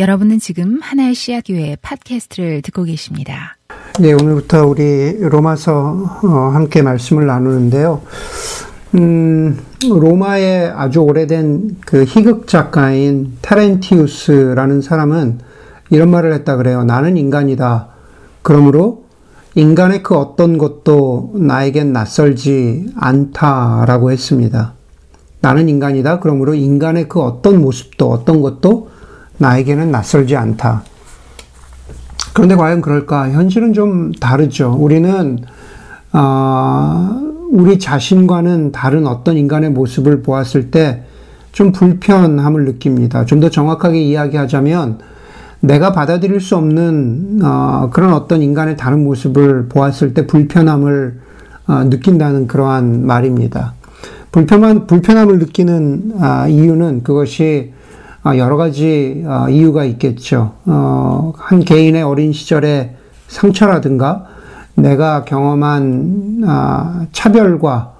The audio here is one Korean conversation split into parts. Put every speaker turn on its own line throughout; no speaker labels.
여러분은 지금 하나의 씨앗 교회 팟캐스트를 듣고 계십니다.
네, 오늘부터 우리 로마서 어, 함께 말씀을 나누는데요. 음, 로마의 아주 오래된 그 희극 작가인 타렌티우스라는 사람은 이런 말을 했다 그래요. 나는 인간이다. 그러므로 인간의 그 어떤 것도 나에겐 낯설지 않다라고 했습니다. 나는 인간이다. 그러므로 인간의 그 어떤 모습도 어떤 것도 나에게는 낯설지 않다. 그런데 과연 그럴까? 현실은 좀 다르죠. 우리는, 어, 우리 자신과는 다른 어떤 인간의 모습을 보았을 때 좀 불편함을 느낍니다. 좀 더 정확하게 이야기하자면, 내가 받아들일 수 없는, 어, 그런 어떤 인간의 다른 모습을 보았을 때 불편함을 어, 느낀다는 그러한 말입니다. 불편함, 불편함을 느끼는 아, 이유는 그것이 아, 여러 가지 아, 이유가 있겠죠. 어, 한 개인의 어린 시절의 상처라든가 내가 경험한 아, 차별과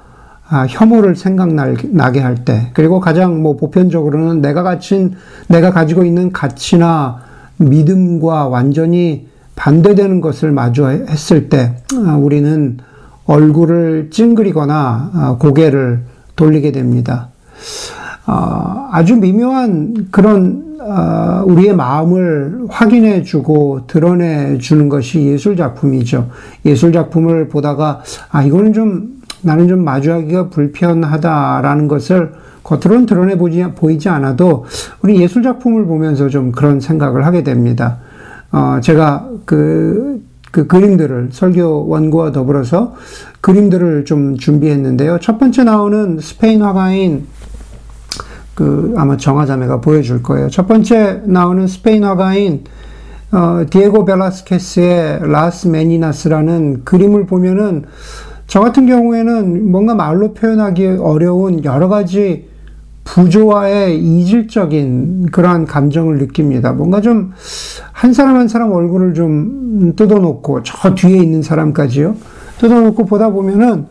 혐오를 생각나게 할 때, 그리고 가장 뭐 보편적으로는 내가 가진, 내가 가지고 있는 가치나 믿음과 완전히 반대되는 것을 마주했을 때, 우리는 얼굴을 찡그리거나 고개를 돌리게 됩니다. 어, 아주 미묘한 그런 어, 우리의 마음을 확인해 주고 드러내 주는 것이 예술 작품이죠. 예술 작품을 보다가 아 이거는 좀 나는 좀 마주하기가 불편하다라는 것을 겉으로는 드러내 보지 보이지 않아도 우리 예술 작품을 보면서 좀 그런 생각을 하게 됩니다. 어, 제가 그, 그 그림들을 설교 원고와 더불어서 그림들을 좀 준비했는데요. 첫 번째 나오는 스페인 화가인 그 아마 정화자매가 보여줄 거예요. 첫 번째 나오는 스페인 화가인 어, 디에고 벨라스케스의 Las Meninas라는 그림을 보면은 저 같은 경우에는 뭔가 말로 표현하기 어려운 여러 가지 부조화의 이질적인 그러한 감정을 느낍니다. 뭔가 좀 한 사람 한 사람 얼굴을 좀 뜯어놓고 저 뒤에 있는 사람까지요. 뜯어놓고 보다 보면은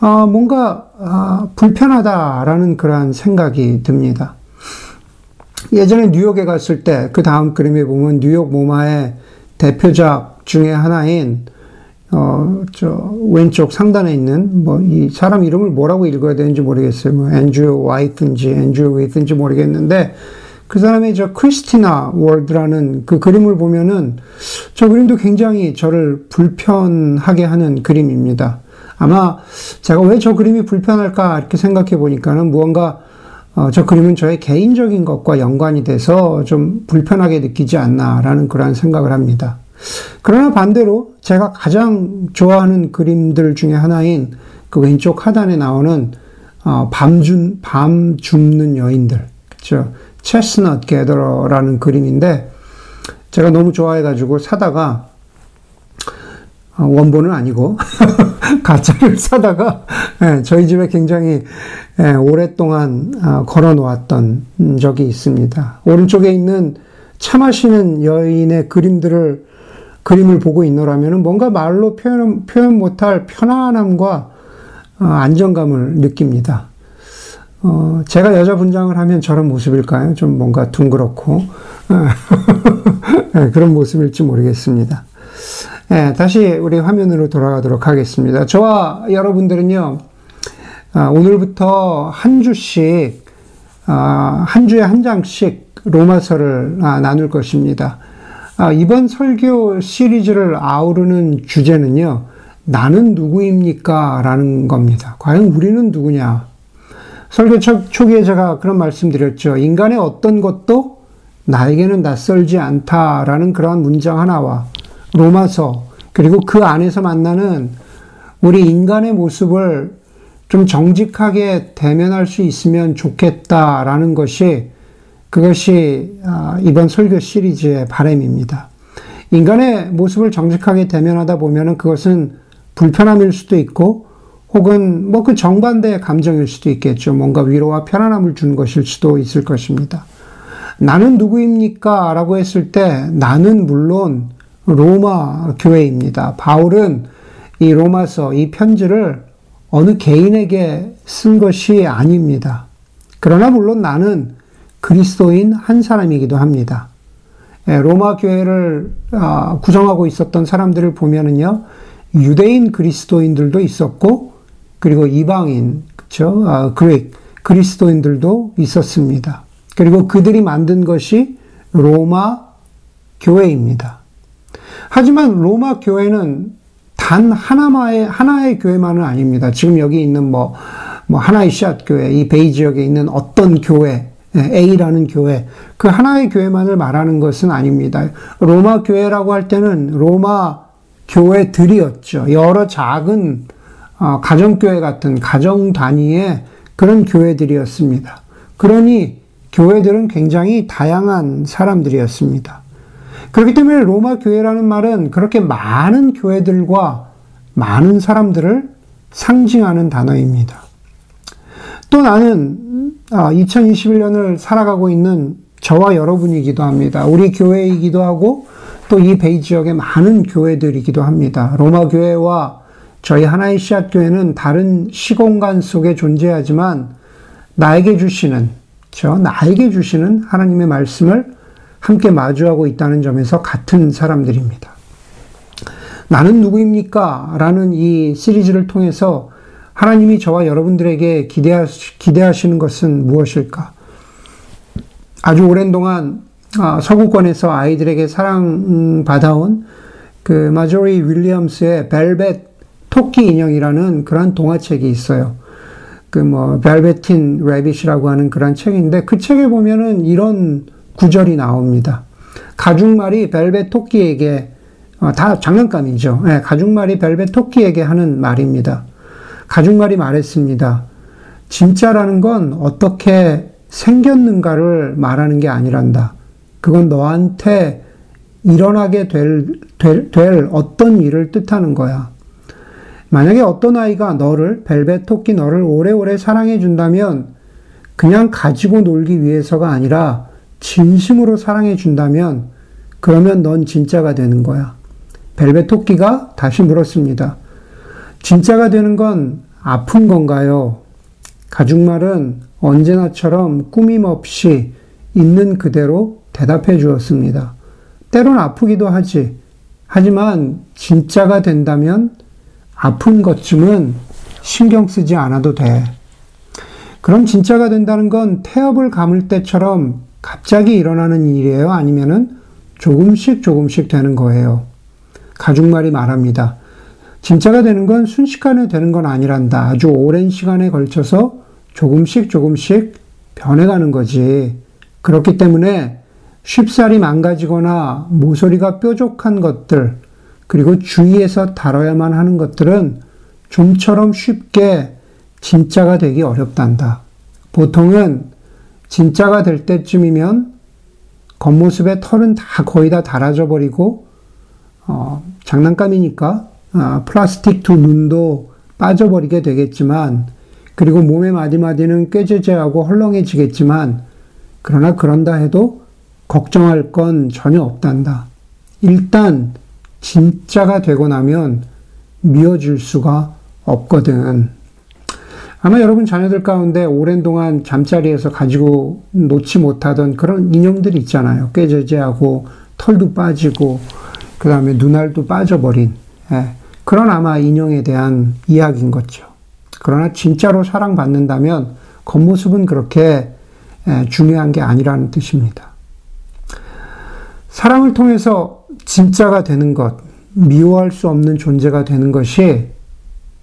아, 뭔가 아, 불편하다라는 그러한 생각이 듭니다. 예전에 뉴욕에 갔을 때 그 다음 그림에 보면 뉴욕 모마의 대표작 중에 하나인 어, 저, 왼쪽 상단에 있는, 뭐, 이 사람 이름을 뭐라고 읽어야 되는지 모르겠어요. 뭐, 앤드류 와이트인지, 앤드류 웨이트인지 모르겠는데, 그 사람의 저 크리스티나 월드라는 그 그림을 보면은, 저 그림도 굉장히 저를 불편하게 하는 그림입니다. 아마 제가 왜 저 그림이 불편할까 이렇게 생각해 보니까는 무언가 어, 저 그림은 저의 개인적인 것과 연관이 돼서 좀 불편하게 느끼지 않나라는 그러한 생각을 합니다. 그러나 반대로 제가 가장 좋아하는 그림들 중에 하나인 그 왼쪽 하단에 나오는 어, 밤준 밤 줍는 여인들, 그렇죠? 체스넛 게더러라는 그림인데 제가 너무 좋아해가지고 사다가 어, 원본은 아니고 가짜를 사다가 예, 저희 집에 굉장히 예, 오랫동안 어, 걸어 놓았던 적이 있습니다. 오른쪽에 있는 차 마시는 여인의 그림들을 그림을 보고 있노라면 뭔가 말로 표현, 표현 못할 편안함과 어, 안정감을 느낍니다. 어, 제가 여자 분장을 하면 저런 모습일까요? 좀 뭔가 둥그렇고, 네, 그런 모습일지 모르겠습니다. 네, 다시 우리 화면으로 돌아가도록 하겠습니다. 저와 여러분들은요, 아, 오늘부터 한 주씩, 아, 한 주에 한 장씩 로마서를 아, 나눌 것입니다. 이번 설교 시리즈를 아우르는 주제는요, 나는 누구입니까? 라는 겁니다. 과연 우리는 누구냐? 설교 초기에 제가 그런 말씀 드렸죠. 인간의 어떤 것도 나에게는 낯설지 않다라는 그러한 문장 하나와 로마서, 그리고 그 안에서 만나는 우리 인간의 모습을 좀 정직하게 대면할 수 있으면 좋겠다라는 것이 그것이 아, 이번 설교 시리즈의 바램입니다. 인간의 모습을 정직하게 대면하다 보면은 그것은 불편함일 수도 있고 혹은 뭐 그 정반대의 감정일 수도 있겠죠. 뭔가 위로와 편안함을 주는 것일 수도 있을 것입니다. 나는 누구입니까? 라고 했을 때 나는 물론 로마 교회입니다. 바울은 이 로마서, 이 편지를 어느 개인에게 쓴 것이 아닙니다. 그러나 물론 나는 그리스도인 한 사람이기도 합니다. 예, 로마 교회를 아, 구성하고 있었던 사람들을 보면은요, 유대인 그리스도인들도 있었고, 그리고 이방인, 그쵸, 아, 그릭, 그리스도인들도 있었습니다. 그리고 그들이 만든 것이 로마 교회입니다. 하지만 로마 교회는 단 하나의, 하나의 교회만은 아닙니다. 지금 여기 있는 뭐, 뭐 하나의 시앗 교회, 이 베이 지역에 있는 어떤 교회, 예, A라는 교회, 그 하나의 교회만을 말하는 것은 아닙니다. 로마 교회라고 할 때는 로마 교회들이었죠. 여러 작은 어, 가정교회 같은 가정 단위의 그런 교회들이었습니다. 그러니 교회들은 굉장히 다양한 사람들이었습니다. 그렇기 때문에 로마 교회라는 말은 그렇게 많은 교회들과 많은 사람들을 상징하는 단어입니다. 또 나는 2021년을 아, 살아가고 있는 저와 여러분이기도 합니다. 우리 교회이기도 하고 또 이 베이 지역의 많은 교회들이기도 합니다. 로마 교회와 저희 하나의 씨앗 교회는 다른 시공간 속에 존재하지만 나에게 주시는 저 나에게 주시는 하나님의 말씀을 함께 마주하고 있다는 점에서 같은 사람들입니다. 나는 누구입니까? 라는 이 시리즈를 통해서 하나님이 저와 여러분들에게 기대하시는 것은 무엇일까? 아주 오랜 동안 아, 서구권에서 아이들에게 사랑받아온 그 마조리 윌리엄스의 벨벳 토끼 인형이라는 그런 동화책이 있어요. 그 뭐 벨베틴 레빗이라고 하는 그런 책인데 그 책에 보면은 이런 구절이 나옵니다. 가죽말이 벨벳 토끼에게 어, 다 장난감이죠. 네, 가죽말이 벨벳 토끼에게 하는 말입니다. 가죽말이 말했습니다. 진짜라는 건 어떻게 생겼는가를 말하는 게 아니란다. 그건 너한테 일어나게 될, 될, 될 어떤 일을 뜻하는 거야. 만약에 어떤 아이가 너를, 벨벳 토끼 너를 오래오래 사랑해 준다면 그냥 가지고 놀기 위해서가 아니라 진심으로 사랑해 준다면 그러면 넌 진짜가 되는 거야. 벨벳 토끼가 다시 물었습니다. 진짜가 되는 건 아픈 건가요? 가죽말은 언제나처럼 꾸밈 없이 있는 그대로 대답해 주었습니다. 때론 아프기도 하지. 하지만 진짜가 된다면 아픈 것쯤은 신경 쓰지 않아도 돼. 그럼 진짜가 된다는 건 태엽을 감을 때처럼 갑자기 일어나는 일이에요? 아니면은 조금씩 조금씩 되는 거예요? 가죽말이 말합니다. 진짜가 되는 건 순식간에 되는 건 아니란다. 아주 오랜 시간에 걸쳐서 조금씩 조금씩 변해가는 거지. 그렇기 때문에 쉽사리 망가지거나 모서리가 뾰족한 것들, 그리고 주위에서 다뤄야만 하는 것들은 좀처럼 쉽게 진짜가 되기 어렵단다. 보통은 진짜가 될 때쯤이면 겉모습의 털은 다 거의 다 닳아져 버리고, 어, 장난감이니까 아, 플라스틱 두 눈도 빠져버리게 되겠지만, 그리고 몸의 마디마디는 꾀죄죄하고 헐렁해지겠지만, 그러나 그런다 해도 걱정할 건 전혀 없단다. 일단, 진짜가 되고 나면 미워질 수가 없거든. 아마 여러분 자녀들 가운데 오랜 동안 잠자리에서 가지고 놓지 못하던 그런 인형들이 있잖아요. 꾀죄죄하고 털도 빠지고 그 다음에 눈알도 빠져버린 예. 그런 아마 인형에 대한 이야기인 거죠. 그러나 진짜로 사랑받는다면 겉모습은 그렇게 중요한 게 아니라는 뜻입니다. 사랑을 통해서 진짜가 되는 것, 미워할 수 없는 존재가 되는 것이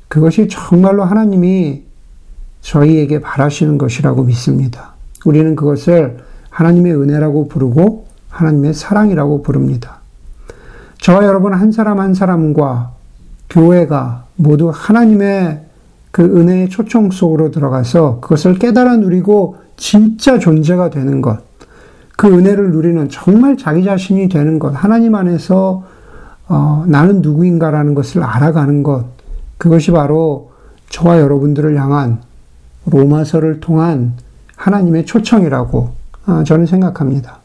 그것이 정말로 하나님이 저희에게 바라시는 것이라고 믿습니다. 우리는 그것을 하나님의 은혜라고 부르고 하나님의 사랑이라고 부릅니다. 저와 여러분 한 사람 한 사람과 교회가 모두 하나님의 그 은혜의 초청 속으로 들어가서 그것을 깨달아 누리고 진짜 존재가 되는 것. 그 은혜를 누리는 정말 자기 자신이 되는 것. 하나님 안에서 어, 나는 누구인가라는 것을 알아가는 것. 그것이 바로 저와 여러분들을 향한 로마서를 통한 하나님의 초청이라고 어, 저는 생각합니다.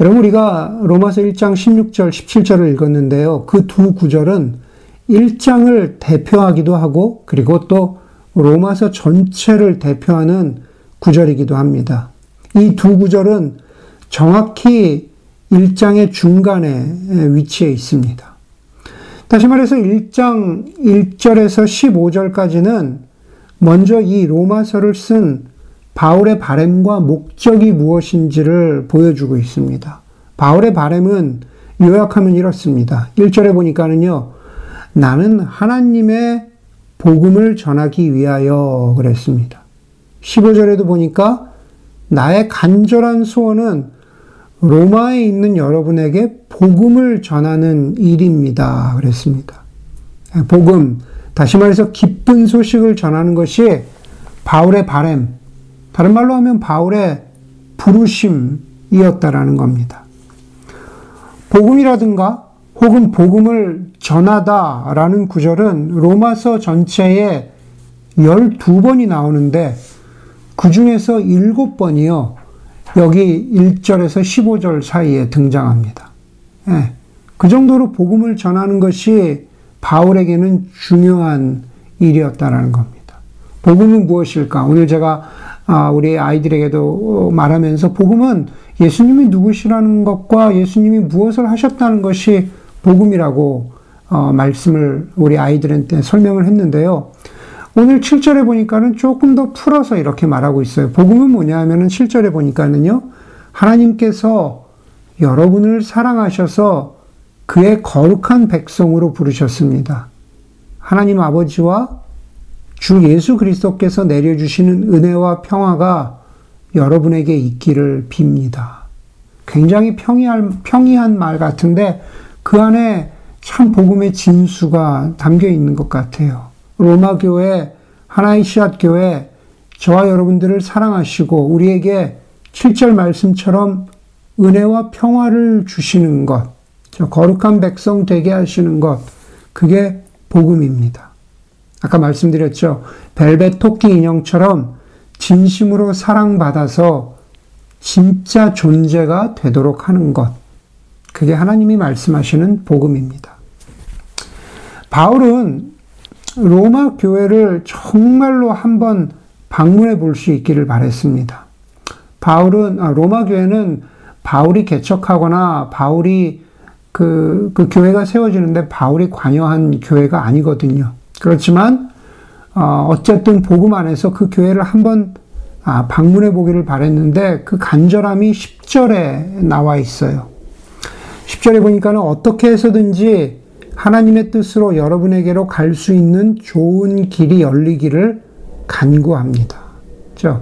여러분, 우리가 로마서 1장 16절, 17절을 읽었는데요. 그 두 구절은 1장을 대표하기도 하고 그리고 또 로마서 전체를 대표하는 구절이기도 합니다. 이 두 구절은 정확히 1장의 중간에 위치해 있습니다. 다시 말해서 1장 1절에서 15절까지는 먼저 이 로마서를 쓴 바울의 바램과 목적이 무엇인지를 보여주고 있습니다. 바울의 바램은 요약하면 이렇습니다. 1절에 보니까는요, 나는 하나님의 복음을 전하기 위하여 그랬습니다. 15절에도 보니까 나의 간절한 소원은 로마에 있는 여러분에게 복음을 전하는 일입니다. 그랬습니다. 복음, 다시 말해서 기쁜 소식을 전하는 것이 바울의 바램, 다른 말로 하면 바울의 부르심이었다라는 겁니다. 복음이라든가 혹은 복음을 전하다라는 구절은 로마서 전체에 12번이 나오는데 그 중에서 7번이요. 여기 1절에서 15절 사이에 등장합니다. 예, 그 정도로 복음을 전하는 것이 바울에게는 중요한 일이었다라는 겁니다. 복음은 무엇일까? 오늘 제가 아, 우리 아이들에게도 말하면서 복음은 예수님이 누구시라는 것과 예수님이 무엇을 하셨다는 것이 복음이라고 어, 말씀을 우리 아이들한테 설명을 했는데요. 오늘 7절에 보니까는 조금 더 풀어서 이렇게 말하고 있어요. 복음은 뭐냐 하면은 7절에 보니까는요. 하나님께서 여러분을 사랑하셔서 그의 거룩한 백성으로 부르셨습니다. 하나님 아버지와 주 예수 그리스도께서 내려주시는 은혜와 평화가 여러분에게 있기를 빕니다. 굉장히 평이한, 평이한 말 같은데 그 안에 참 복음의 진수가 담겨 있는 것 같아요. 로마 교회, 하나의 씨앗 교회, 저와 여러분들을 사랑하시고 우리에게 7절 말씀처럼 은혜와 평화를 주시는 것, 거룩한 백성 되게 하시는 것, 그게 복음입니다. 아까 말씀드렸죠. 벨벳 토끼 인형처럼 진심으로 사랑받아서 진짜 존재가 되도록 하는 것. 그게 하나님이 말씀하시는 복음입니다. 바울은 로마 교회를 정말로 한번 방문해 볼 수 있기를 바랬습니다. 바울은, 아, 로마 교회는 바울이 개척하거나 바울이 그, 그 교회가 세워지는데 바울이 관여한 교회가 아니거든요. 그렇지만, 어, 어쨌든 복음 안에서 그 교회를 한번 아, 방문해 보기를 바랬는데 그 간절함이 10절에 나와 있어요. 10절에 보니까는 어떻게 해서든지 하나님의 뜻으로 여러분에게로 갈 수 있는 좋은 길이 열리기를 간구합니다. 그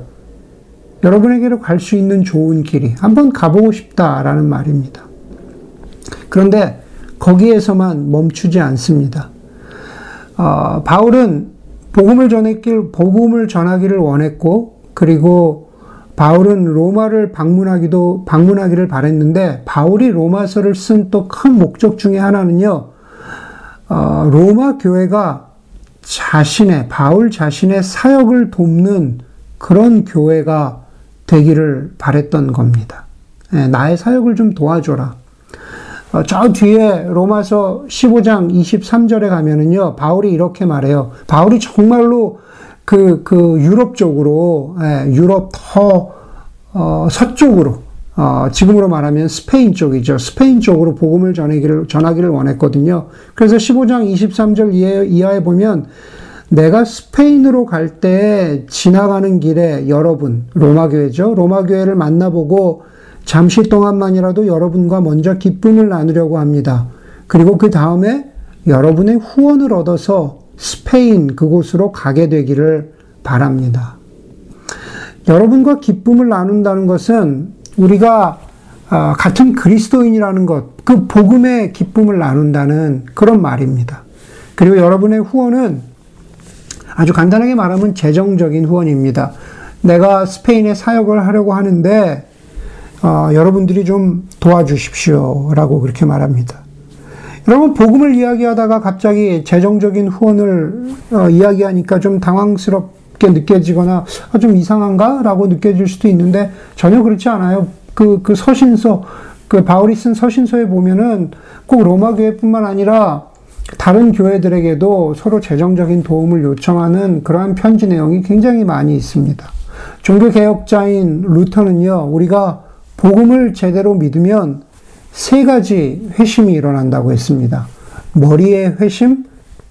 여러분에게로 갈 수 있는 좋은 길이 한번 가보고 싶다라는 말입니다. 그런데 거기에서만 멈추지 않습니다. 어, 바울은 복음을 전했길, 복음을 전하기를 원했고, 그리고 바울은 로마를 방문하기도, 방문하기를 바랬는데, 바울이 로마서를 쓴 또 큰 목적 중에 하나는요, 어, 로마 교회가 자신의 바울 자신의 사역을 돕는 그런 교회가 되기를 바랬던 겁니다. 네, 나의 사역을 좀 도와줘라. 어, 저 뒤에 로마서 15장 23절에 가면은요, 바울이 이렇게 말해요. 바울이 정말로 그, 그 유럽 쪽으로, 예, 유럽 더, 어, 서쪽으로, 어, 지금으로 말하면 스페인 쪽이죠. 스페인 쪽으로 복음을 전하기를, 전하기를 원했거든요. 그래서 15장 23절 이하에 보면 내가 스페인으로 갈 때 지나가는 길에 여러분, 로마교회죠. 로마교회를 만나보고 잠시 동안만이라도 여러분과 먼저 기쁨을 나누려고 합니다. 그리고 그 다음에 여러분의 후원을 얻어서 스페인 그곳으로 가게 되기를 바랍니다. 여러분과 기쁨을 나눈다는 것은 우리가 어, 같은 그리스도인이라는 것, 그 복음의 기쁨을 나눈다는 그런 말입니다. 그리고 여러분의 후원은 아주 간단하게 말하면 재정적인 후원입니다. 내가 스페인에 사역을 하려고 하는데 어, 여러분들이 좀 도와주십시오라고 그렇게 말합니다. 여러분 복음을 이야기하다가 갑자기 재정적인 후원을 어, 이야기하니까 좀 당황스럽 게 느껴지거나 아, 좀 이상한가라고 느껴질 수도 있는데 전혀 그렇지 않아요. 그, 그 서신서, 그 바울이 쓴 서신서에 보면은 꼭 로마 교회뿐만 아니라 다른 교회들에게도 서로 재정적인 도움을 요청하는 그러한 편지 내용이 굉장히 많이 있습니다. 종교개혁자인 루터는요, 우리가 복음을 제대로 믿으면 세 가지 회심이 일어난다고 했습니다. 머리의 회심,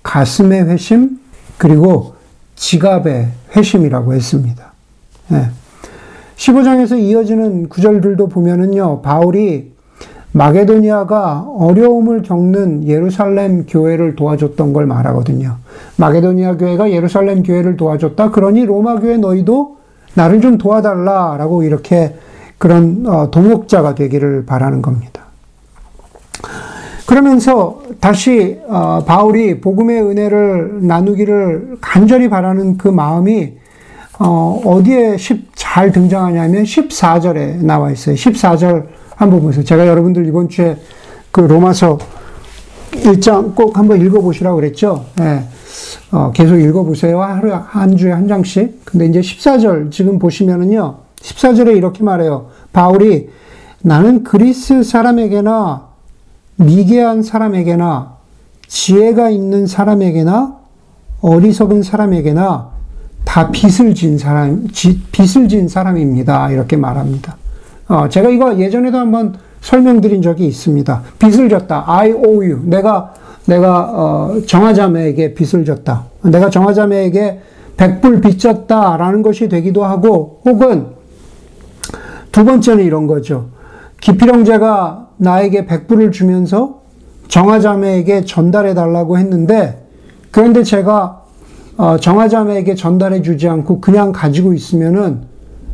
가슴의 회심, 그리고 지갑의 회심이라고 했습니다. 네. 15장에서 이어지는 구절들도 보면은요, 바울이 마게도니아가 어려움을 겪는 예루살렘 교회를 도와줬던 걸 말하거든요. 마게도니아 교회가 예루살렘 교회를 도와줬다. 그러니 로마 교회 너희도 나를 좀 도와달라라고 이렇게 그런 어, 동역자가 되기를 바라는 겁니다. 그러면서 다시 어, 바울이 복음의 은혜를 나누기를 간절히 바라는 그 마음이 어, 디에 잘 등장하냐면 14절에 나와 있어요. 14절 한번 보세요. 제가 여러분들 이번 주에 그 로마서 1장 꼭 한번 읽어보시라고 그랬죠. 네. 어, 계속 읽어보세요. 하루, 한 주에 한 장씩. 근데 이제 14절 지금 보시면은요. 14절에 이렇게 말해요. 바울이 나는 그리스 사람에게나 미개한 사람에게나 지혜가 있는 사람에게나 어리석은 사람에게나 다 빚을 진 사람, 빚을 진 사람입니다. 이렇게 말합니다. 어, 제가 이거 예전에도 한번 설명드린 적이 있습니다. 빚을 졌다. I owe you. 내가, 내가, 어, 정화자매에게 빚을 졌다. 내가 정화자매에게 백불 빚졌다 라는 것이 되기도 하고, 혹은 두 번째는 이런 거죠. 기필형제가 나에게 백불을 주면서 정화자매에게 전달해 달라고 했는데, 그런데 제가 어, 정화자매에게 전달해 주지 않고 그냥 가지고 있으면은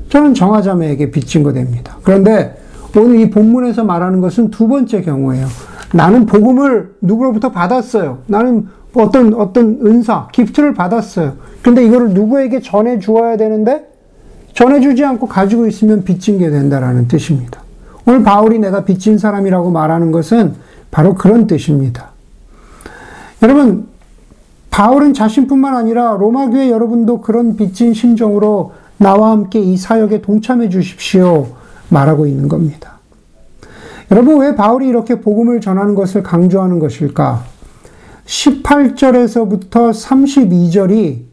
저는 정화자매에게 빚진 거 됩니다. 그런데 오늘 이 본문에서 말하는 것은 두 번째 경우예요. 나는 복음을 누구로부터 받았어요. 나는 어떤, 어떤 은사, 기프트를 받았어요. 근데 이거를 누구에게 전해 주어야 되는데 전해 주지 않고 가지고 있으면 빚진 게 된다라는 뜻입니다. 오늘 바울이 내가 빚진 사람이라고 말하는 것은 바로 그런 뜻입니다. 여러분, 바울은 자신뿐만 아니라 로마 교회 여러분도 그런 빚진 심정으로 나와 함께 이 사역에 동참해 주십시오. 말하고 있는 겁니다. 여러분, 왜 바울이 이렇게 복음을 전하는 것을 강조하는 것일까? 18절에서부터 32절이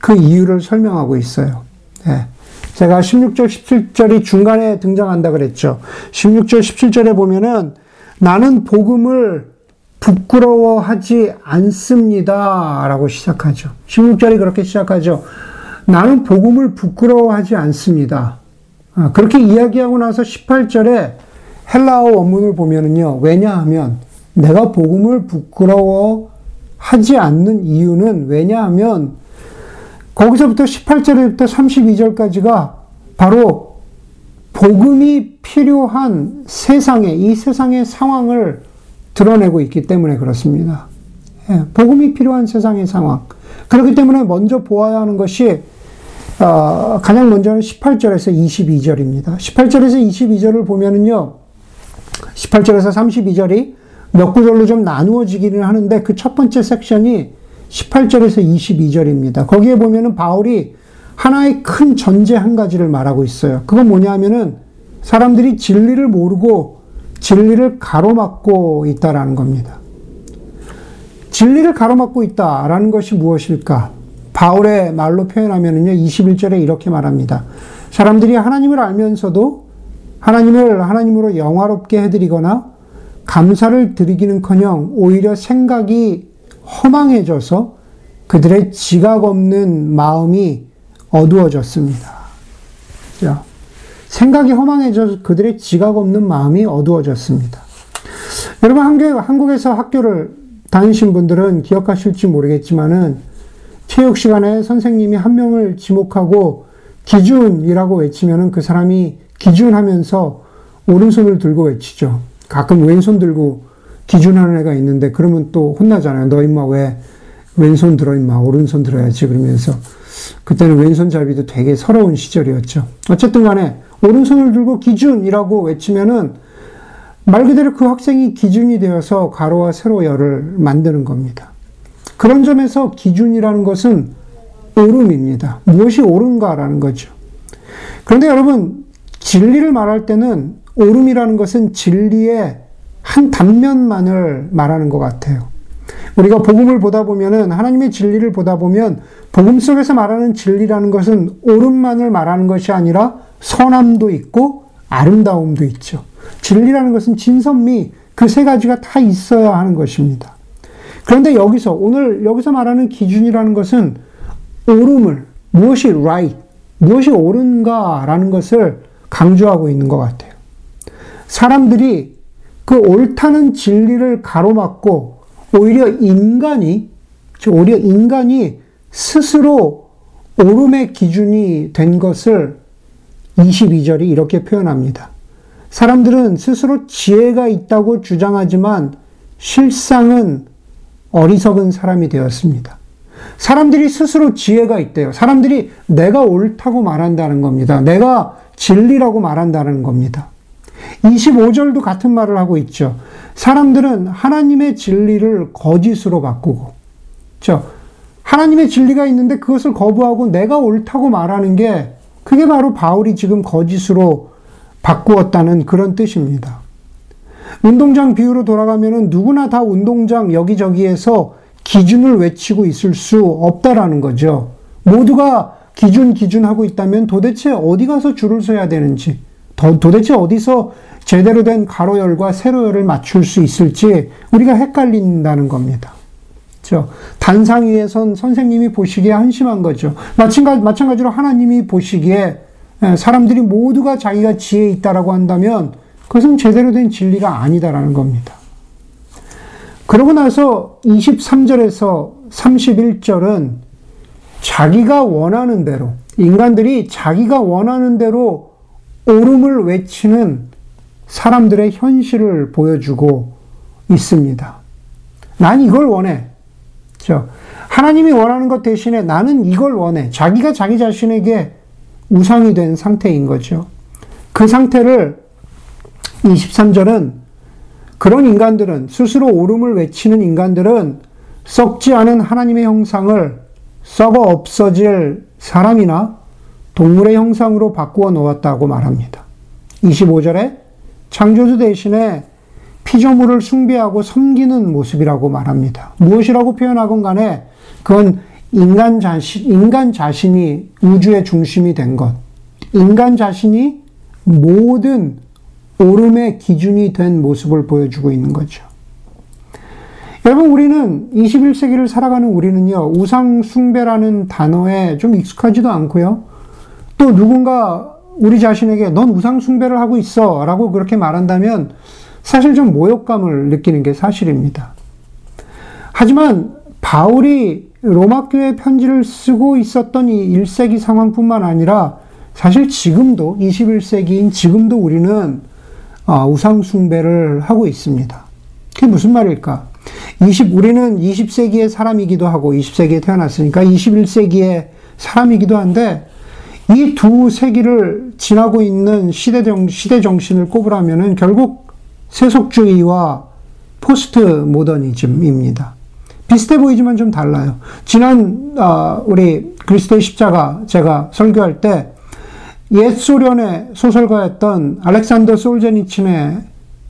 그 이유를 설명하고 있어요. 네. 제가 16절, 17절이 중간에 등장한다 그랬죠. 16절, 17절에 보면은 나는 복음을 부끄러워하지 않습니다. 라고 시작하죠. 16절이 그렇게 시작하죠. 나는 복음을 부끄러워하지 않습니다. 아, 그렇게 이야기하고 나서 18절에 헬라어 원문을 보면은요. 왜냐하면 내가 복음을 부끄러워하지 않는 이유는 왜냐하면 거기서부터 18절부터 32절까지가 바로 복음이 필요한 세상의, 이 세상의 상황을 드러내고 있기 때문에 그렇습니다. 예, 복음이 필요한 세상의 상황. 그렇기 때문에 먼저 보아야 하는 것이 어, 가장 먼저는 18절에서 22절입니다. 18절에서 22절을 보면은요, 18절에서 32절이 몇 구절로 좀 나누어지기는 하는데 그 첫 번째 섹션이 18절에서 22절입니다. 거기에 보면은 바울이 하나의 큰 전제 한 가지를 말하고 있어요. 그건 뭐냐 하면은 사람들이 진리를 모르고 진리를 가로막고 있다라는 겁니다. 진리를 가로막고 있다라는 것이 무엇일까? 바울의 말로 표현하면은요, 21절에 이렇게 말합니다. 사람들이 하나님을 알면서도 하나님을 하나님으로 영화롭게 해드리거나 감사를 드리기는 커녕 오히려 생각이 허망해져서 그들의 지각 없는 마음이 어두워졌습니다. 생각이 허망해져서 그들의 지각 없는 마음이 어두워졌습니다. 여러분, 한국에서 학교를 다니신 분들은 기억하실지 모르겠지만은 체육 시간에 선생님이 한 명을 지목하고 기준이라고 외치면은 그 사람이 기준하면서 오른손을 들고 외치죠. 가끔 왼손 들고 기준하는 애가 있는데 그러면 또 혼나잖아요. 너 임마 왜 왼손 들어 임마 오른손 들어야지 그러면서 그때는 왼손 잡이도 되게 서러운 시절이었죠. 어쨌든 간에 오른손을 들고 기준이라고 외치면은 말 그대로 그 학생이 기준이 되어서 가로와 세로 열을 만드는 겁니다. 그런 점에서 기준이라는 것은 옳음입니다. 무엇이 옳은가라는 거죠. 그런데 여러분, 진리를 말할 때는 옳음이라는 것은 진리의 한 단면만을 말하는 것 같아요. 우리가 복음을 보다 보면은 하나님의 진리를 보다 보면 복음 속에서 말하는 진리라는 것은 옳음만을 말하는 것이 아니라 선함도 있고 아름다움도 있죠. 진리라는 것은 진선미, 그 세 가지가 다 있어야 하는 것입니다. 그런데 여기서, 오늘 여기서 말하는 기준이라는 것은 옳음을, 무엇이 right, 무엇이 옳은가라는 것을 강조하고 있는 것 같아요. 사람들이 그 옳다는 진리를 가로막고 오히려 인간이, 오히려 인간이 스스로 옳음의 기준이 된 것을 22절이 이렇게 표현합니다. 사람들은 스스로 지혜가 있다고 주장하지만 실상은 어리석은 사람이 되었습니다. 사람들이 스스로 지혜가 있대요. 사람들이 내가 옳다고 말한다는 겁니다. 내가 진리라고 말한다는 겁니다. 25절도 같은 말을 하고 있죠. 사람들은 하나님의 진리를 거짓으로 바꾸고, 저 하나님의 진리가 있는데 그것을 거부하고 내가 옳다고 말하는 게 그게 바로 바울이 지금 거짓으로 바꾸었다는 그런 뜻입니다. 운동장 비유로 돌아가면은 누구나 다 운동장 여기저기에서 기준을 외치고 있을 수 없다라는 거죠. 모두가 기준, 기준 하고 있다면 도대체 어디 가서 줄을 서야 되는지, 도대체 어디서 제대로 된 가로열과 세로열을 맞출 수 있을지 우리가 헷갈린다는 겁니다. 그렇죠? 단상 위에 선 선생님이 보시기에 한심한 거죠. 마찬가지로 하나님이 보시기에 예, 사람들이 모두가 자기가 지혜 있다라고 한다면 그것은 제대로 된 진리가 아니다라는 겁니다. 그러고 나서 23절에서 31절은 자기가 원하는 대로, 인간들이 자기가 원하는 대로 옳음을 외치는 사람들의 현실을 보여주고 있습니다. 난 이걸 원해. 그렇죠? 하나님이 원하는 것 대신에 나는 이걸 원해. 자기가 자기 자신에게 우상이 된 상태인 거죠. 그 상태를 23절은 그런 인간들은 스스로 옳음을 외치는 인간들은 썩지 않은 하나님의 형상을 썩어 없어질 사람이나 동물의 형상으로 바꾸어 놓았다고 말합니다. 25절에 창조주 대신에 피조물을 숭배하고 섬기는 모습이라고 말합니다. 무엇이라고 표현하건 간에 그건 인간 자신, 인간 자신이 우주의 중심이 된 것, 인간 자신이 모든 오름의 기준이 된 모습을 보여주고 있는 거죠. 여러분, 우리는 21세기를 살아가는 우리는요, 우상숭배라는 단어에 좀 익숙하지도 않고요. 또 누군가 우리 자신에게 넌 우상숭배를 하고 있어 라고 그렇게 말한다면 사실 좀 모욕감을 느끼는 게 사실입니다. 하지만 바울이 로마 교회 편지를 쓰고 있었던 이 1세기 상황뿐만 아니라 사실 지금도 21세기인 지금도 우리는 아, 우상 숭배를 하고 있습니다. 그게 무슨 말일까? 20 우리는 20세기의 사람이기도 하고 20세기에 태어났으니까 21세기의 사람이기도 한데 이 두 세기를 지나고 있는 시대 정 시대 정신을 꼽으라면은 결국 세속주의와 포스트 모더니즘입니다. 비슷해 보이지만 좀 달라요. 지난 어, 우리 그리스도의 십자가 제가 설교할 때 옛 소련의 소설가였던 알렉산더 솔제니친의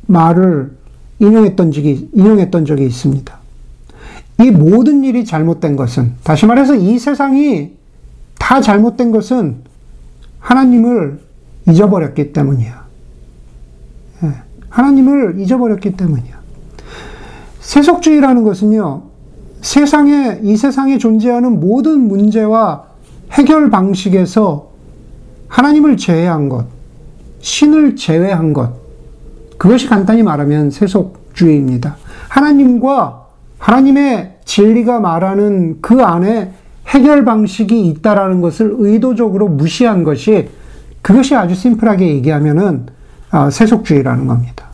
말을 인용했던 적이 인용했던 적이 있습니다. 이 모든 일이 잘못된 것은 다시 말해서 이 세상이 다 잘못된 것은 하나님을 잊어버렸기 때문이야. 예, 하나님을 잊어버렸기 때문이야. 세속주의라는 것은요, 세상에, 이 세상에 존재하는 모든 문제와 해결 방식에서 하나님을 제외한 것, 신을 제외한 것, 그것이 간단히 말하면 세속주의입니다. 하나님과 하나님의 진리가 말하는 그 안에 해결 방식이 있다라는 것을 의도적으로 무시한 것이 그것이 아주 심플하게 얘기하면은 아, 세속주의라는 겁니다.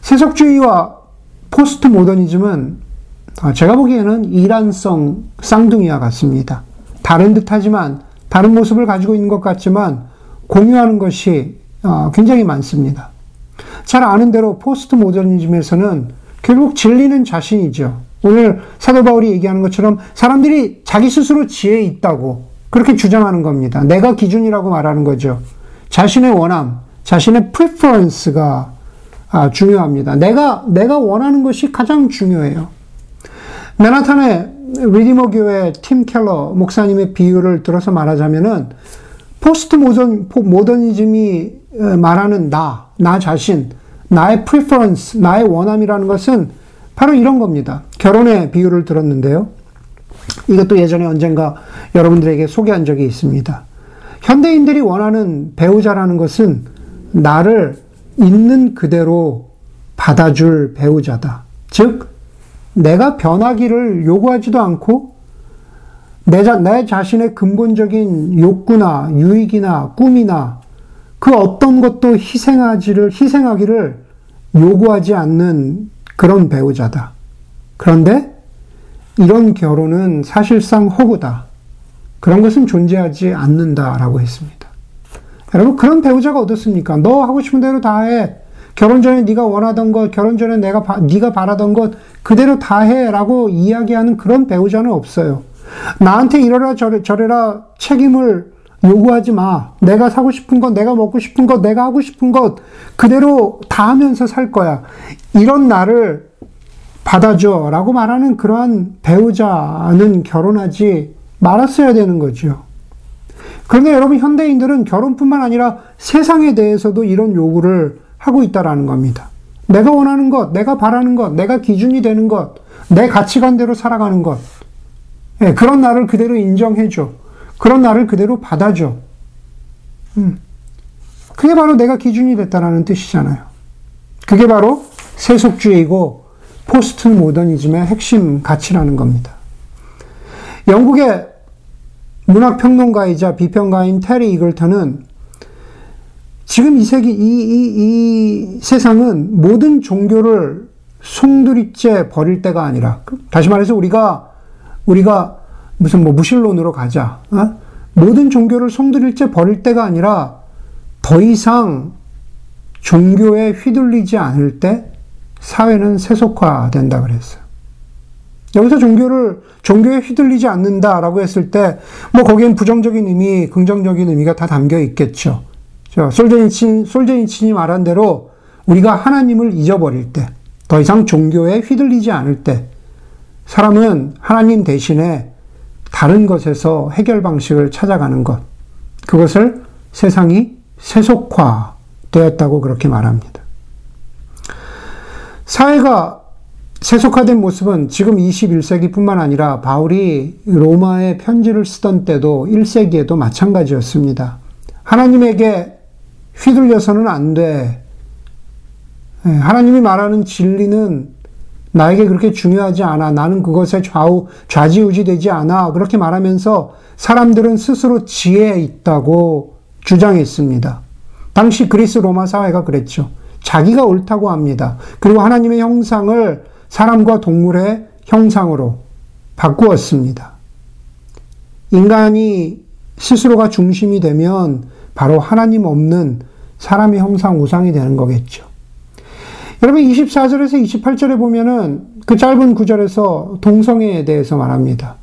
세속주의와 포스트 모더니즘은 아, 제가 보기에는 이란성 쌍둥이와 같습니다. 다른 듯 하지만, 다른 모습을 가지고 있는 것 같지만, 공유하는 것이 어, 굉장히 많습니다. 잘 아는 대로 포스트 모더니즘에서는 결국 진리는 자신이죠. 오늘 사도 바울이 얘기하는 것처럼 사람들이 자기 스스로 지혜 있다고 그렇게 주장하는 겁니다. 내가 기준이라고 말하는 거죠. 자신의 원함, 자신의 preference가 아, 중요합니다. 내가, 내가 원하는 것이 가장 중요해요. 맨하탄의 리디머 교회 팀 켈러 목사님의 비유를 들어서 말하자면은 포스트 모던, 모더니즘이 말하는 나, 나 자신, 나의 preference, 나의 원함이라는 것은 바로 이런 겁니다. 결혼의 비유를 들었는데요. 이것도 예전에 언젠가 여러분들에게 소개한 적이 있습니다. 현대인들이 원하는 배우자라는 것은 나를 있는 그대로 받아줄 배우자다. 즉, 내가 변하기를 요구하지도 않고 내, 자, 내 자신의 근본적인 욕구나 유익이나 꿈이나 그 어떤 것도 희생하지를, 희생하기를 요구하지 않는 그런 배우자다. 그런데 이런 결혼은 사실상 허구다. 그런 것은 존재하지 않는다라고 했습니다. 여러분 그런 배우자가 어떻습니까? 너 하고 싶은 대로 다 해. 결혼 전에 네가 원하던 것, 결혼 전에 내가 바, 네가 바라던 것 그대로 다 해라고 이야기하는 그런 배우자는 없어요. 나한테 이러라 저래, 저래라 책임을 요구하지 마. 내가 사고 싶은 것, 내가 먹고 싶은 것, 내가 하고 싶은 것, 그대로 다 하면서 살 거야. 이런 나를 받아줘. 라고 말하는 그러한 배우자는 결혼하지 말았어야 되는 거죠. 그런데 여러분, 현대인들은 결혼뿐만 아니라 세상에 대해서도 이런 요구를 하고 있다라는 겁니다. 내가 원하는 것, 내가 바라는 것, 내가 기준이 되는 것, 내 가치관대로 살아가는 것. 예, 그런 나를 그대로 인정해줘. 그런 나를 그대로 받아줘. 음. 그게 바로 내가 기준이 됐다라는 뜻이잖아요. 그게 바로 세속주의고 포스트 모더니즘의 핵심 가치라는 겁니다. 영국의 문학평론가이자 비평가인 테리 이글턴은 지금 이 세기, 이, 이, 이 세상은 모든 종교를 송두리째 버릴 때가 아니라, 다시 말해서 우리가 우리가 무슨 뭐 무신론으로 가자. 어? 모든 종교를 송두릴째 버릴 때가 아니라 더 이상 종교에 휘둘리지 않을 때 사회는 세속화된다 그랬어요. 여기서 종교를 종교에 휘둘리지 않는다라고 했을 때 뭐 거기엔 부정적인 의미, 긍정적인 의미가 다 담겨 있겠죠. 솔제니친 솔제니친이 말한 대로 우리가 하나님을 잊어버릴 때, 더 이상 종교에 휘둘리지 않을 때, 사람은 하나님 대신에 다른 것에서 해결 방식을 찾아가는 것. 그것을 세상이 세속화 되었다고 그렇게 말합니다. 사회가 세속화된 모습은 지금 21세기뿐만 아니라 바울이 로마에 편지를 쓰던 때도 1세기에도 마찬가지였습니다. 하나님에게 휘둘려서는 안 돼. 예, 하나님이 말하는 진리는 나에게 그렇게 중요하지 않아. 나는 그것에 좌우, 좌지우지 되지 않아. 그렇게 말하면서 사람들은 스스로 지혜에 있다고 주장했습니다. 당시 그리스 로마 사회가 그랬죠. 자기가 옳다고 합니다. 그리고 하나님의 형상을 사람과 동물의 형상으로 바꾸었습니다. 인간이 스스로가 중심이 되면 바로 하나님 없는 사람의 형상 우상이 되는 거겠죠. 여러분 24절에서 28절에 보면은 그 짧은 구절에서 동성애에 대해서 말합니다.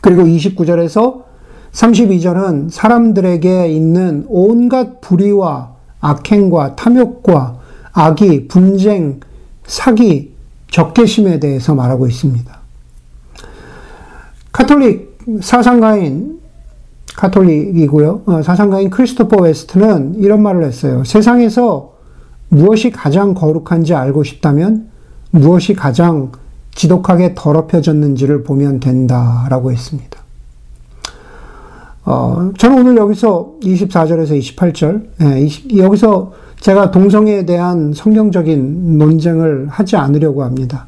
그리고 29절에서 32절은 사람들에게 있는 온갖 불의와 악행과 탐욕과 악의, 분쟁, 사기, 적개심에 대해서 말하고 있습니다. 카톨릭 사상가인 카톨릭이고요. 어, 사상가인 크리스토퍼 웨스트는 이런 말을 했어요. 세상에서 무엇이 가장 거룩한지 알고 싶다면 무엇이 가장 지독하게 더럽혀졌는지를 보면 된다라고 했습니다. 어, 저는 오늘 여기서 24절에서 28절, 예, 20, 여기서 제가 동성애에 대한 성경적인 논쟁을 하지 않으려고 합니다.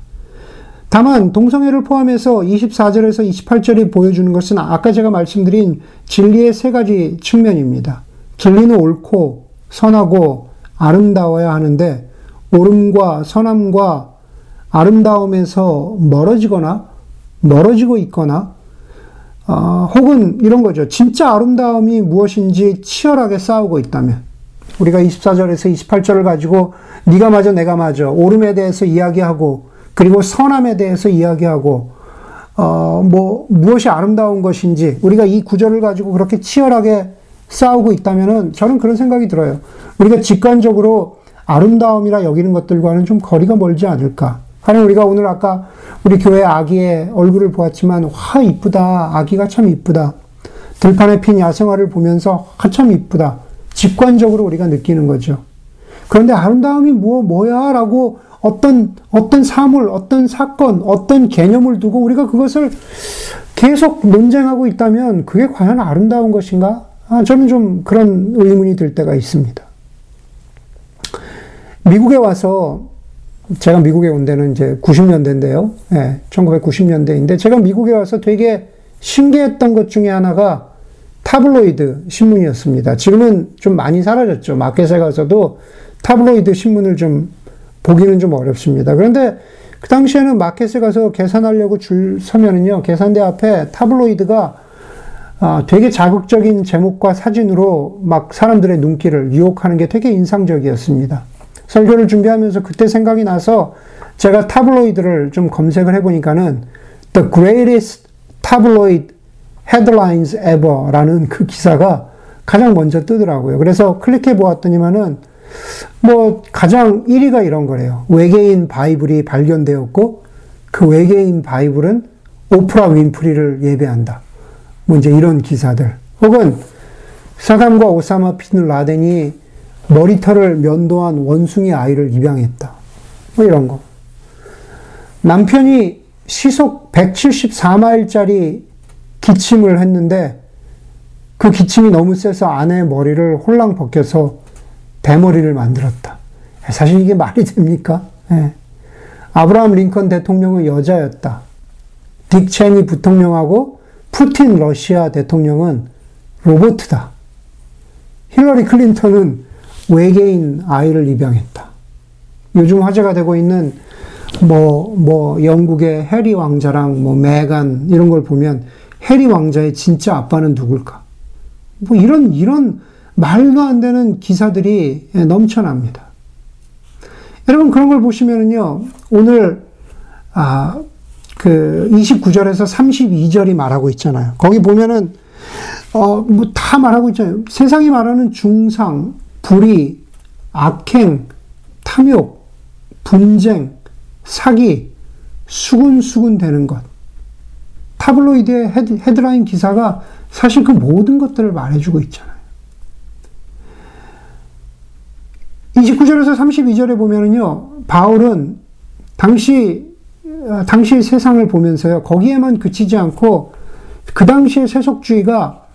다만, 동성애를 포함해서 24절에서 28절이 보여주는 것은 아까 제가 말씀드린 진리의 세 가지 측면입니다. 진리는 옳고, 선하고, 아름다워야 하는데 오름과 선함과 아름다움에서 멀어지거나 멀어지고 있거나 어, 혹은 이런 거죠. 진짜 아름다움이 무엇인지 치열하게 싸우고 있다면 우리가 24절에서 28절을 가지고 네가 맞아 내가 맞아 오름에 대해서 이야기하고 그리고 선함에 대해서 이야기하고 어, 뭐 무엇이 아름다운 것인지 우리가 이 구절을 가지고 그렇게 치열하게 싸우고 있다면은 저는 그런 생각이 들어요. 우리가 직관적으로 아름다움이라 여기는 것들과는 좀 거리가 멀지 않을까. 하는 우리가 오늘 아까 우리 교회 아기의 얼굴을 보았지만 와 이쁘다. 아기가 참 이쁘다. 들판에 핀 야생화를 보면서 아, 참 이쁘다. 직관적으로 우리가 느끼는 거죠. 그런데 아름다움이 뭐, 뭐야? 라고 어떤, 어떤 사물, 어떤 사건, 어떤 개념을 두고 우리가 그것을 계속 논쟁하고 있다면 그게 과연 아름다운 것인가? 아, 저는 좀 그런 의문이 들 때가 있습니다. 미국에 와서 제가 미국에 온 데는 이제 90년대인데요. 예, 1990년대인데 제가 미국에 와서 되게 신기했던 것 중에 하나가 타블로이드 신문이었습니다. 지금은 좀 많이 사라졌죠. 마켓에 가서도 타블로이드 신문을 좀 보기는 좀 어렵습니다. 그런데 그 당시에는 마켓에 가서 계산하려고 줄 서면은요, 계산대 앞에 타블로이드가 아, 되게 자극적인 제목과 사진으로 막 사람들의 눈길을 유혹하는 게 되게 인상적이었습니다. 설교를 준비하면서 그때 생각이 나서 제가 타블로이드를 좀 검색을 해보니까는 The Greatest Tabloid Headlines Ever라는 그 기사가 가장 먼저 뜨더라고요. 그래서 클릭해 보았더니만은 뭐 가장 1위가 이런 거래요. 외계인 바이블이 발견되었고 그 외계인 바이블은 오프라 윈프리를 예배한다. 뭐 이제 이런 기사들. 혹은 사담과 오사마 빈 라덴이 머리털을 면도한 원숭이 아이를 입양했다. 뭐 이런 거. 남편이 시속 174마일짜리 기침을 했는데 그 기침이 너무 세서 아내의 머리를 홀랑 벗겨서 대머리를 만들었다. 사실 이게 말이 됩니까? 네. 아브라함 링컨 대통령은 여자였다. 딕 체니 부통령하고 푸틴 러시아 대통령은 로버트다. 힐러리 클린턴은 외계인 아이를 입양했다. 요즘 화제가 되고 있는 뭐, 뭐, 영국의 해리 왕자랑 뭐, 메간, 이런 걸 보면, 해리 왕자의 진짜 아빠는 누굴까? 뭐, 이런, 이런 말도 안 되는 기사들이 넘쳐납니다. 여러분, 그런 걸 보시면은요, 오늘, 아, 그, 29절에서 32절이 말하고 있잖아요. 거기 보면은, 어, 뭐, 다 말하고 있잖아요. 세상이 말하는 중상, 불의, 악행, 탐욕, 분쟁, 사기, 수군수군 대는 것. 타블로이드의 헤드, 라인 기사가 사실 그 모든 것들을 말해주고 있잖아요. 29절에서 32절에 보면은요, 바울은 당시, 당시 세상을 보면서요, 거기에만 그치지 않고 그 당시의 세속주의가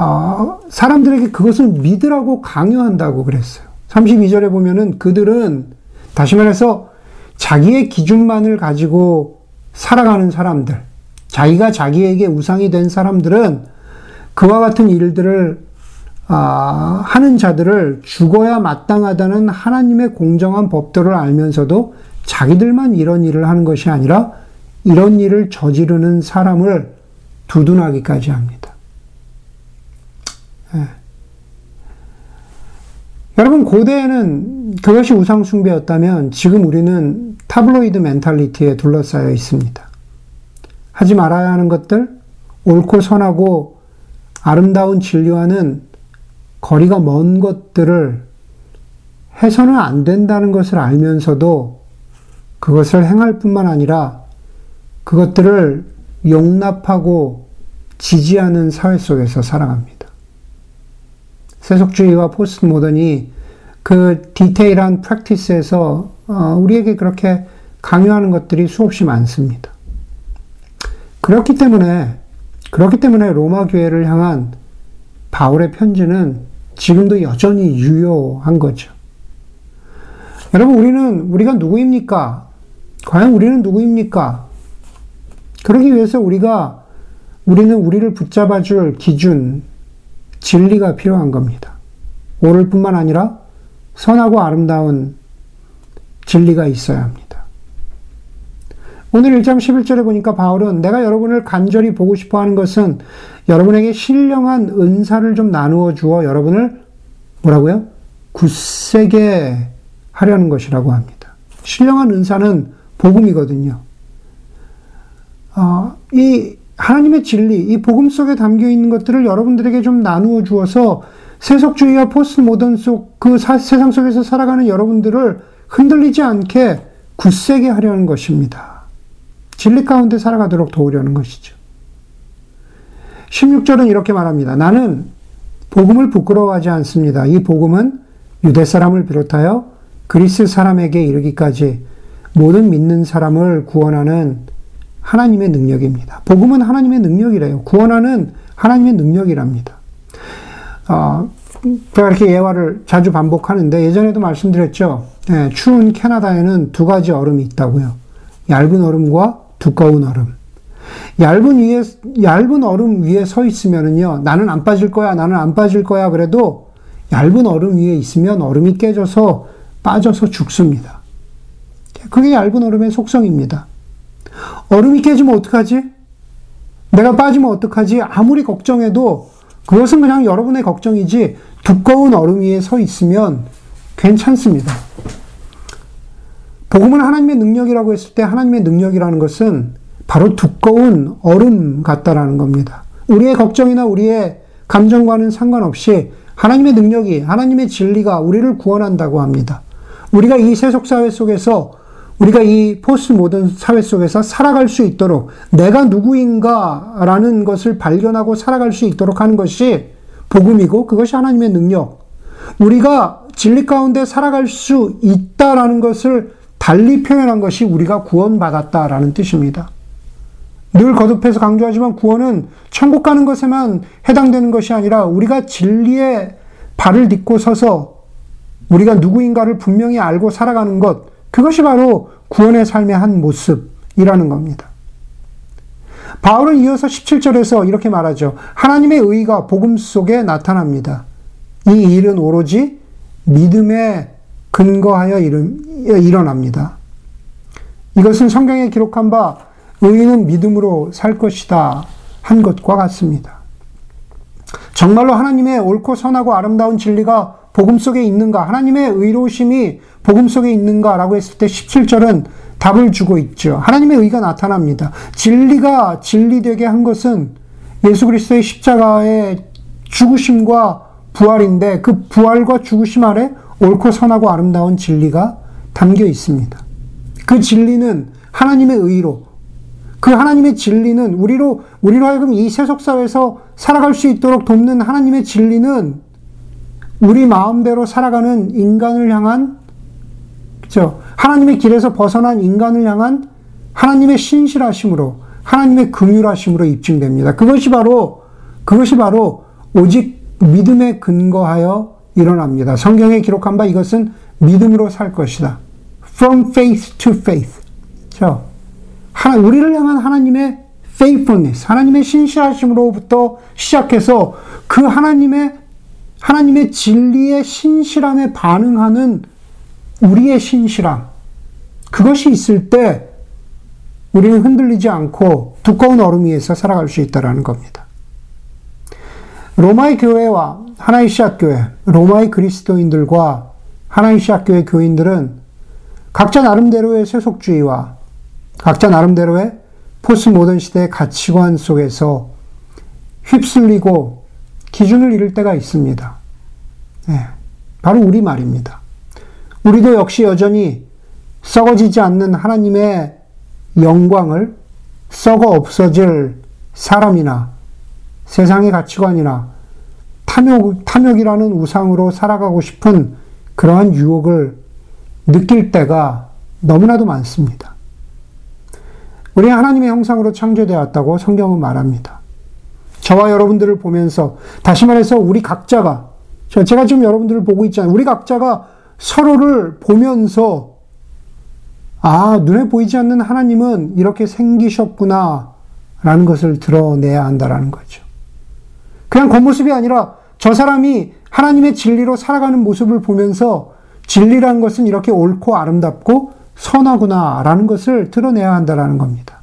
어, 사람들에게 그것을 믿으라고 강요한다고 그랬어요. 32절에 보면은 그들은 다시 말해서 자기의 기준만을 가지고 살아가는 사람들, 자기가 자기에게 우상이 된 사람들은 그와 같은 일들을 아, 하는 자들을 죽어야 마땅하다는 하나님의 공정한 법도를 알면서도 자기들만 이런 일을 하는 것이 아니라 이런 일을 저지르는 사람을 두둔하기까지 합니다. 예. 여러분, 고대에는 그것이 우상숭배였다면 지금 우리는 타블로이드 멘탈리티에 둘러싸여 있습니다. 하지 말아야 하는 것들, 옳고 선하고 아름다운 진리와는 거리가 먼 것들을 해서는 안 된다는 것을 알면서도 그것을 행할 뿐만 아니라 그것들을 용납하고 지지하는 사회 속에서 살아갑니다. 세속주의와 포스트 모던이 그 디테일한 프랙티스에서 어, 우리에게 그렇게 강요하는 것들이 수없이 많습니다. 그렇기 때문에 그렇기 때문에 로마 교회를 향한 바울의 편지는 지금도 여전히 유효한 거죠. 여러분 우리는 우리가 누구입니까? 과연 우리는 누구입니까? 그러기 위해서 우리가 우리는 우리를 붙잡아 줄 기준, 진리가 필요한 겁니다. 옳을 뿐만 아니라 선하고 아름다운 진리가 있어야 합니다. 오늘 1장 11절에 보니까 바울은 내가 여러분을 간절히 보고 싶어 하는 것은 여러분에게 신령한 은사를 좀 나누어 주어 여러분을 뭐라고요? 굳세게 하려는 것이라고 합니다. 신령한 은사는 복음이거든요. 어, 이 하나님의 진리, 이 복음 속에 담겨 있는 것들을 여러분들에게 좀 나누어 주어서 세속주의와 포스트 모던 속 그 세상 속에서 살아가는 여러분들을 흔들리지 않게 굳세게 하려는 것입니다. 진리 가운데 살아가도록 도우려는 것이죠. 16절은 이렇게 말합니다. 나는 복음을 부끄러워하지 않습니다. 이 복음은 유대 사람을 비롯하여 그리스 사람에게 이르기까지 모든 믿는 사람을 구원하는 하나님의 능력입니다. 복음은 하나님의 능력이래요. 구원하는 하나님의 능력이랍니다. 어, 제가 이렇게 예화를 자주 반복하는데 예전에도 말씀드렸죠. 예, 추운 캐나다에는 두 가지 얼음이 있다고요. 얇은 얼음과 두꺼운 얼음. 얇은 위에 얇은 얼음 위에 서 있으면은요. 나는 안 빠질 거야. 나는 안 빠질 거야. 그래도 얇은 얼음 위에 있으면 얼음이 깨져서 빠져서 죽습니다. 그게 얇은 얼음의 속성입니다. 얼음이 깨지면 어떡하지? 내가 빠지면 어떡하지? 아무리 걱정해도 그것은 그냥 여러분의 걱정이지 두꺼운 얼음 위에 서 있으면 괜찮습니다. 복음은 하나님의 능력이라고 했을 때 하나님의 능력이라는 것은 바로 두꺼운 얼음 같다라는 겁니다. 우리의 걱정이나 우리의 감정과는 상관없이 하나님의 능력이, 하나님의 진리가 우리를 구원한다고 합니다. 우리가 이 세속 사회 속에서 우리가 이 포스트 모던 사회 속에서 살아갈 수 있도록 내가 누구인가라는 것을 발견하고 살아갈 수 있도록 하는 것이 복음이고 그것이 하나님의 능력. 우리가 진리 가운데 살아갈 수 있다라는 것을 달리 표현한 것이 우리가 구원받았다라는 뜻입니다. 늘 거듭해서 강조하지만 구원은 천국 가는 것에만 해당되는 것이 아니라 우리가 진리의 발을 딛고 서서 우리가 누구인가를 분명히 알고 살아가는 것, 그것이 바로 구원의 삶의 한 모습이라는 겁니다. 바울은 이어서 17절에서 이렇게 말하죠. 하나님의 의가 복음 속에 나타납니다. 이 일은 오로지 믿음에 근거하여 일어납니다. 이것은 성경에 기록한 바 의인은 믿음으로 살 것이다 한 것과 같습니다. 정말로 하나님의 옳고 선하고 아름다운 진리가 복음 속에 있는가? 하나님의 의로우심이 복음 속에 있는가라고 했을 때 17절은 답을 주고 있죠. 하나님의 의가 나타납니다. 진리가 진리되게 한 것은 예수 그리스도의 십자가의 죽으심과 부활인데 그 부활과 죽으심 아래 옳고 선하고 아름다운 진리가 담겨 있습니다. 그 진리는 하나님의 의로 그 하나님의 진리는 우리로 우리로 하여금 이 세속 사회에서 살아갈 수 있도록 돕는 하나님의 진리는 우리 마음대로 살아가는 인간을 향한 그죠? 하나님의 길에서 벗어난 인간을 향한 하나님의 신실하심으로 하나님의 긍휼하심으로 입증됩니다. 그것이 바로 그것이 바로 오직 믿음에 근거하여 일어납니다. 성경에 기록한 바 이것은 믿음으로 살 것이다. From faith to faith. 저 하나 우리를 향한 하나님의 faithfulness, 하나님의 신실하심으로부터 시작해서 그 하나님의 하나님의 진리의 신실함에 반응하는 우리의 신실함, 그것이 있을 때 우리는 흔들리지 않고 두꺼운 얼음 위에서 살아갈 수 있다는 겁니다. 로마의 교회와 하나의 시학교회, 로마의 그리스도인들과 하나의 시학교회 교인들은 각자 나름대로의 세속주의와 각자 나름대로의 포스 모던 시대의 가치관 속에서 휩쓸리고 기준을 잃을 때가 있습니다. 네, 바로 우리 말입니다. 우리도 역시 여전히 썩어지지 않는 하나님의 영광을 썩어 없어질 사람이나 세상의 가치관이나 탐욕, 탐욕이라는 우상으로 살아가고 싶은 그러한 유혹을 느낄 때가 너무나도 많습니다. 우리 하나님의 형상으로 창조되었다고 성경은 말합니다. 저와 여러분들을 보면서 다시 말해서 우리 각자가 제가 지금 여러분들을 보고 있잖아요. 우리 각자가 서로를 보면서 아, 눈에 보이지 않는 하나님은 이렇게 생기셨구나 라는 것을 드러내야 한다라는 거죠. 그냥 겉모습이 아니라 저 사람이 하나님의 진리로 살아가는 모습을 보면서 진리라는 것은 이렇게 옳고 아름답고 선하구나 라는 것을 드러내야 한다라는 겁니다.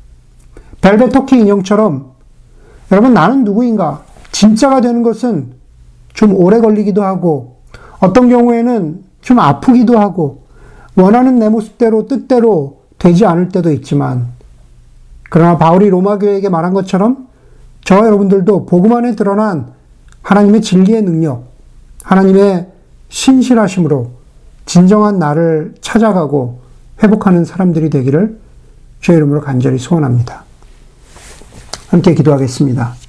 벨벳 토끼 인형처럼 여러분 나는 누구인가? 진짜가 되는 것은 좀 오래 걸리기도 하고 어떤 경우에는 좀 아프기도 하고 원하는 내 모습대로 뜻대로 되지 않을 때도 있지만 그러나 바울이 로마 교회에게 말한 것처럼 저와 여러분들도 복음 안에 드러난 하나님의 진리의 능력, 하나님의 신실하심으로 진정한 나를 찾아가고 회복하는 사람들이 되기를 주의 이름으로 간절히 소원합니다. 함께 기도하겠습니다.